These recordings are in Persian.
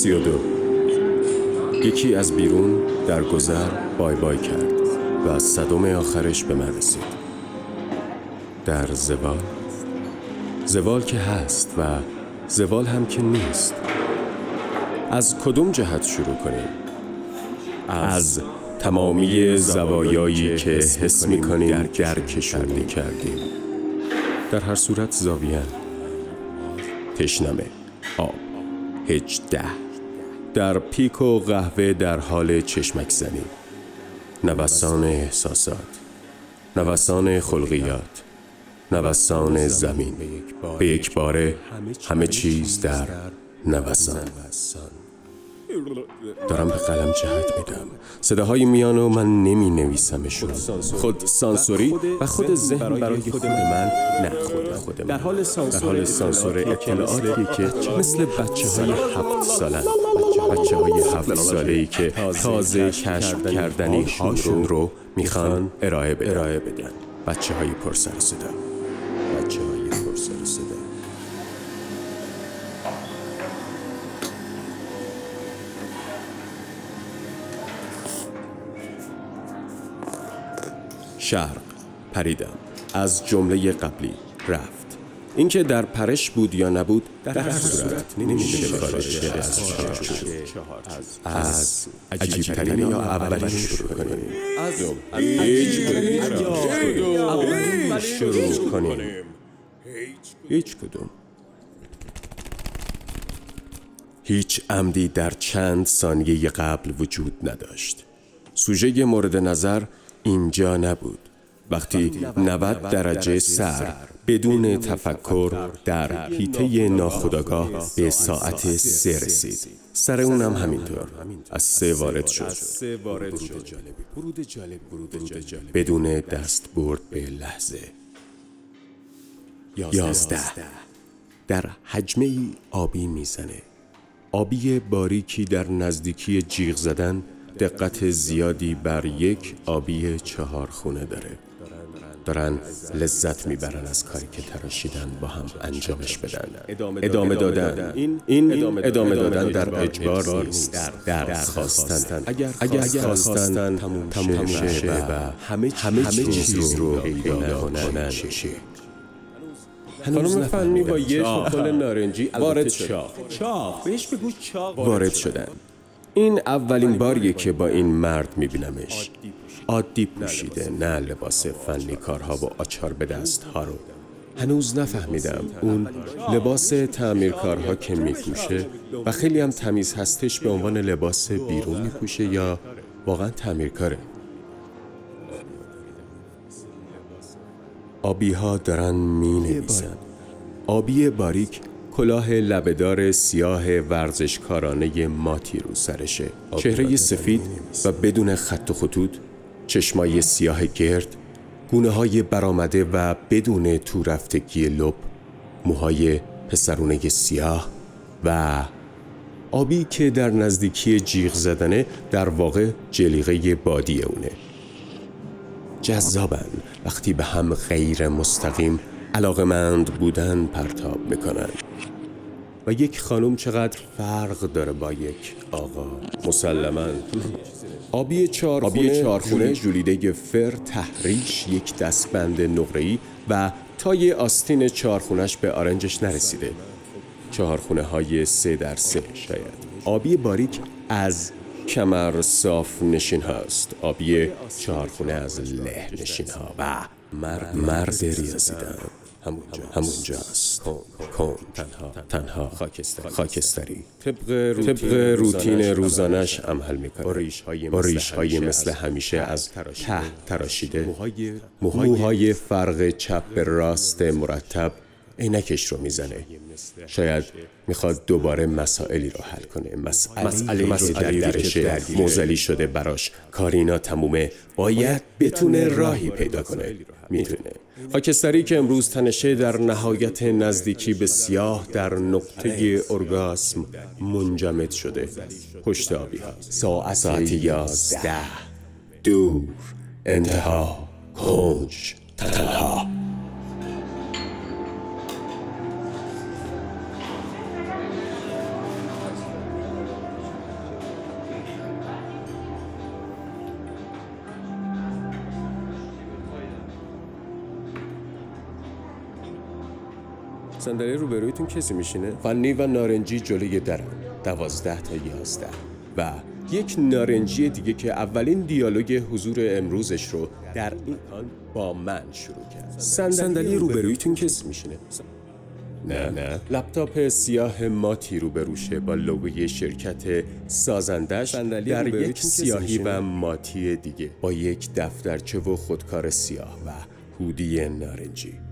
سی و دو. یکی از بیرون در گذر بای بای کرد و از صدم آخرش به من رسید. در زوال زوال که هست و زوال هم که نیست. از کدوم جهت شروع کنیم؟ از تمامی زوایایی که حس می‌کنیم درکشونی کردیم در هر صورت زاویه. تشنمه. آب. هجده. در پیک و قهوه در حال چشمک زنی. نوسان احساسات نوسان خلقیات نوسان زمین. به یک باره همه چیز در نوسان. دارم به قلم جهت میدم. صداهای میان و من نمی نویسمشون خود سانسوری و خود ذهن برای خود من نه خود خود من. در حال سانسور اطلاعاتی که مثل بچه های هفت سالن. بچه های هفت ساله ای که تازه کشف کردنی هاشون رو می‌خوان ارائه بدن. بچه های پرسر صدا. بچه های پرسر صدا. شرق پریدم. از جمله قبلی رفت. اینکه در پرش بود یا نبود در هر صورت نمیشه خارج از از عجیب ترین یا اولین شروع کنیم. از هیچ کدوم. شروع کنیم. هیچ کدوم. هیچ عمدی در چند ثانیه قبل وجود نداشت. سوژه مورد نظر اینجا نبود. وقتی 90 درجه سر بدون تفکر در هیته ناخداگاه به ساعت سه رسید. سر اونم همینطور. از سه وارد شد. بدون دست برد به لحظه. یازده. در حجمه ای آبی می‌زنه. آبی باریکی در نزدیکی جیغ زدن دقت زیادی بر یک آبی چهار خونه داره. دارن لذت می‌برن از کاری که تراشیدن با هم انجامش بدن. ادامه دادن. این ادامه دادن. در اجبار نیست. در خواستن. اگر خواستن تموم شه. و همه چیز رو پیدا کنن. خانم فنمی با یه شکل نارنجی وارد شد. چاق. بهش بگو چاق. وارد شدن. این اولین باریه که با این مرد میبینمش. عادی پوشیده نه لباس فنی کارها و آچار به دست ها رو. هنوز نفهمیدم اون لباس تعمیرکارها که میپوشه و خیلی هم تمیز هستش به عنوان لباس بیرون میپوشه یا واقعا تعمیرکاره. آبی ها دارن می نویسن آبی باریک کلاه لبهدار سیاه ورزشکارانه ماتی رو سرشه. چهره سفید و بدون خط و خطوط چشمای سیاه گرد گونه های برامده و بدون تو رفتگی لب موهای پسرونه سیاه و آبی که در نزدیکی جیغ زدنه در واقع جلیقه بادی اونه. جذابن وقتی به هم غیر مستقیم علاقمند بودن پرتاب می‌کنن. و یک خانم چقدر فرق داره با یک آقا. مسلما. آبی چارخونه, چارخونه جولیده فر تحریش یک دستبند نقره‌ای و تای آستین چارخونش به آرنجش نرسیده. چهارخونه های سه در سه شاید. آبی باریک از کمر صاف نشین هاست. آبی چهارخونه از له نشین ها و مرد, مرد ریاضیدن. همونجا همونجاست کن تنها. تنها. خاکستری. طبق روتین روزانش عمل می‌کنه با ریش های مثل همیشه از ته تراشیده. موهای فرق چپ به راست مرتب عینکش رو می‌زنه. شاید می‌خواد دوباره مسائلی رو حل کنه. مسئله مسئله درشه موزلی شده براش. کارینا تمومه. باید بتونه راهی پیدا کنه. می‌دونه. خاکستری که امروز تنشه در نهایت نزدیکی به سیاه در نقطه ارگاسم منجمد شده. پشت آبی ها. ساعت یازده. دور. انتها. کنج. تنها. صندلی روبرویتون کسی میشینه؟ فنی و نارنجی جلوی درم. دوازده تا یازده. و یک نارنجی دیگه که اولین دیالوگ حضور امروزش رو در این آن با من شروع کرد. صندلی روبرویتون کسی میشینه؟ نه نه. لپتاپ سیاه ماتی روبروشه با لوگوی شرکت سازندش در یک سیاهی و ماتی دیگه با یک دفترچه و خودکار سیاه و هودی نارنجی.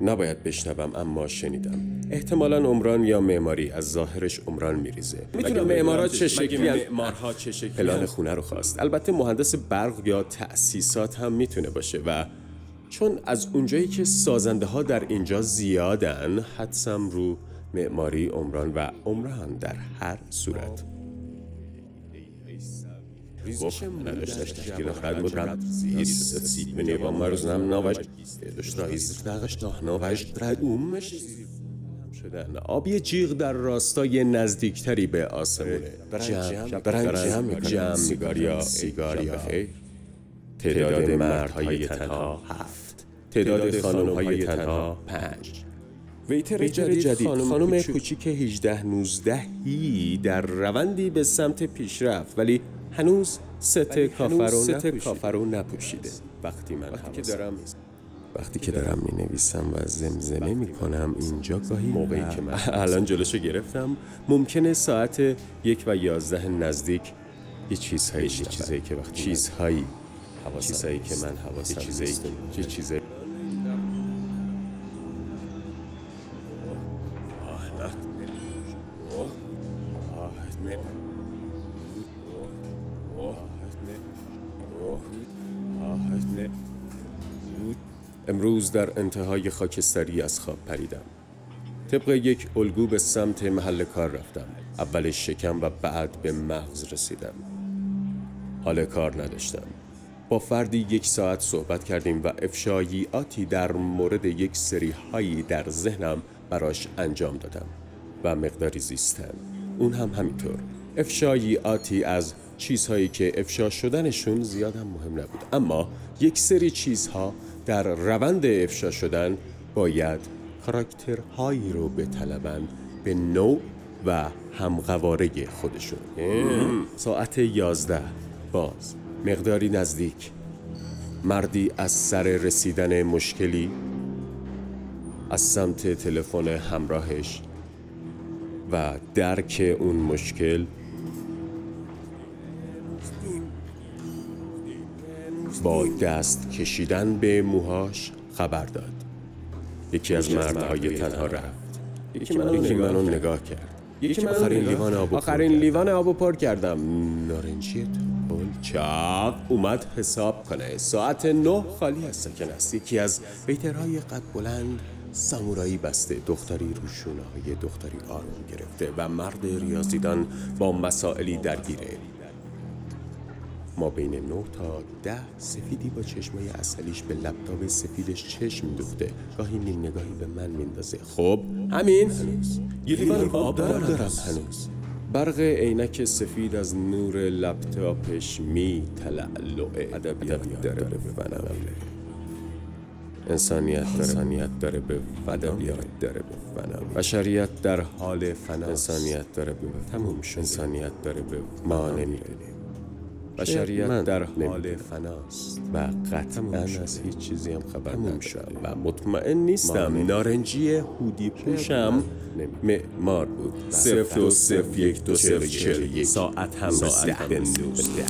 نباید بشنوم اما شنیدم. احتمالا عمران یا معماری از ظاهرش عمران میریزه. می‌تونم معمارات چه شکلی معمارها چه شکلی پلان خونه رو خواست. البته مهندس برق یا تأسیسات هم می‌تونه باشه و چون از اونجایی که سازنده ها در اینجا زیادن حدسم رو معماری عمران و عمران در هر صورت. مرزنم نوش داشت رایز دقش داه نوش درد اومش شدن آبی جیغ در راستای نزدیکتری به آسمونه. جمع دارن جمع می‌کنن. سیگار یا سیگار یا تعداد مردهای تنها هفت. تعداد خانم های تنها پنج. ویتر جدید, خانم کوچیک. 18 19 هی در روندی به سمت پیشرفت. ولی هنوز ست کافر رو نپوشیده. وقتی من وقتی که دارم وقتی که دارم می نویسم و زمزمه می کنم اینجا گاهی موقعی که من الان جلوشو گرفتم. ممکنه ساعت یک و یازده نزدیک یه چیزهایی چیزهایی که وقتی چیزهایی. چیزهایی که من حواسم چیزهایی چه امروز در انتهای خاکستری از خواب پریدم. طبق یک الگو به سمت محل کار رفتم. اول شکم و بعد به مغز رسیدم. حال کار نداشتم. با فردی یک ساعت صحبت کردیم و افشاییاتی در مورد یک سری هایی در ذهنم براش انجام دادم و مقداری زیستم. اون هم همینطور. افشاییاتی از چیزهایی که افشا شدنشون زیادم مهم نبود. اما یک سری چیزها در روند افشا شدن باید کاراکترهایی رو بطلبند به نوع و همقواره خودشون. ساعت یازده باز. مقداری نزدیک. مردی از سر رسیدن مشکلی از سمت تلفن همراهش و درک اون مشکل با دست کشیدن به موهاش خبر داد. یکی از مردهای تنها رفت. یکی منو نگاه کرد. یکی آخرین لیوان آب آخرین لیوان آب پر کردم. نارنجی پل چاق اومد حساب کنه. ساعت نه خالی از سکن است. یکی از بیترهای قد بلند سامورایی بسته. دختری روشونه های دختری آروم گرفته و مرد ریاضیدان با مسائلی درگیره. ما بین 9 تا ده سفیدی با چشمای اصلیش به لپتاپ سفیدش چشم دوخته. گاهی نیم نگاهی به من میندازه. خب همین؟ هنوز یه لیوان آب دارم, دارم. هنوز. برق عینک سفید از نور لپتاپش می تلعلعه ادبیات داره به فنا انسانیت داره. انسانیت داره به ادبیات داره به فنا بشریت در حال فنا انسانیت داره به تموم شد انسانیت داره به ما نمی‌دونیم. بشریت در حال فناست. و قطعا از هیچ چیزی هم خبر ندارم. و مطمئن نیستم نارنجی هودی پوشم معمار بود. صفر دو صفر یک دو صفر یک. ساعت هم ساعت به نوزده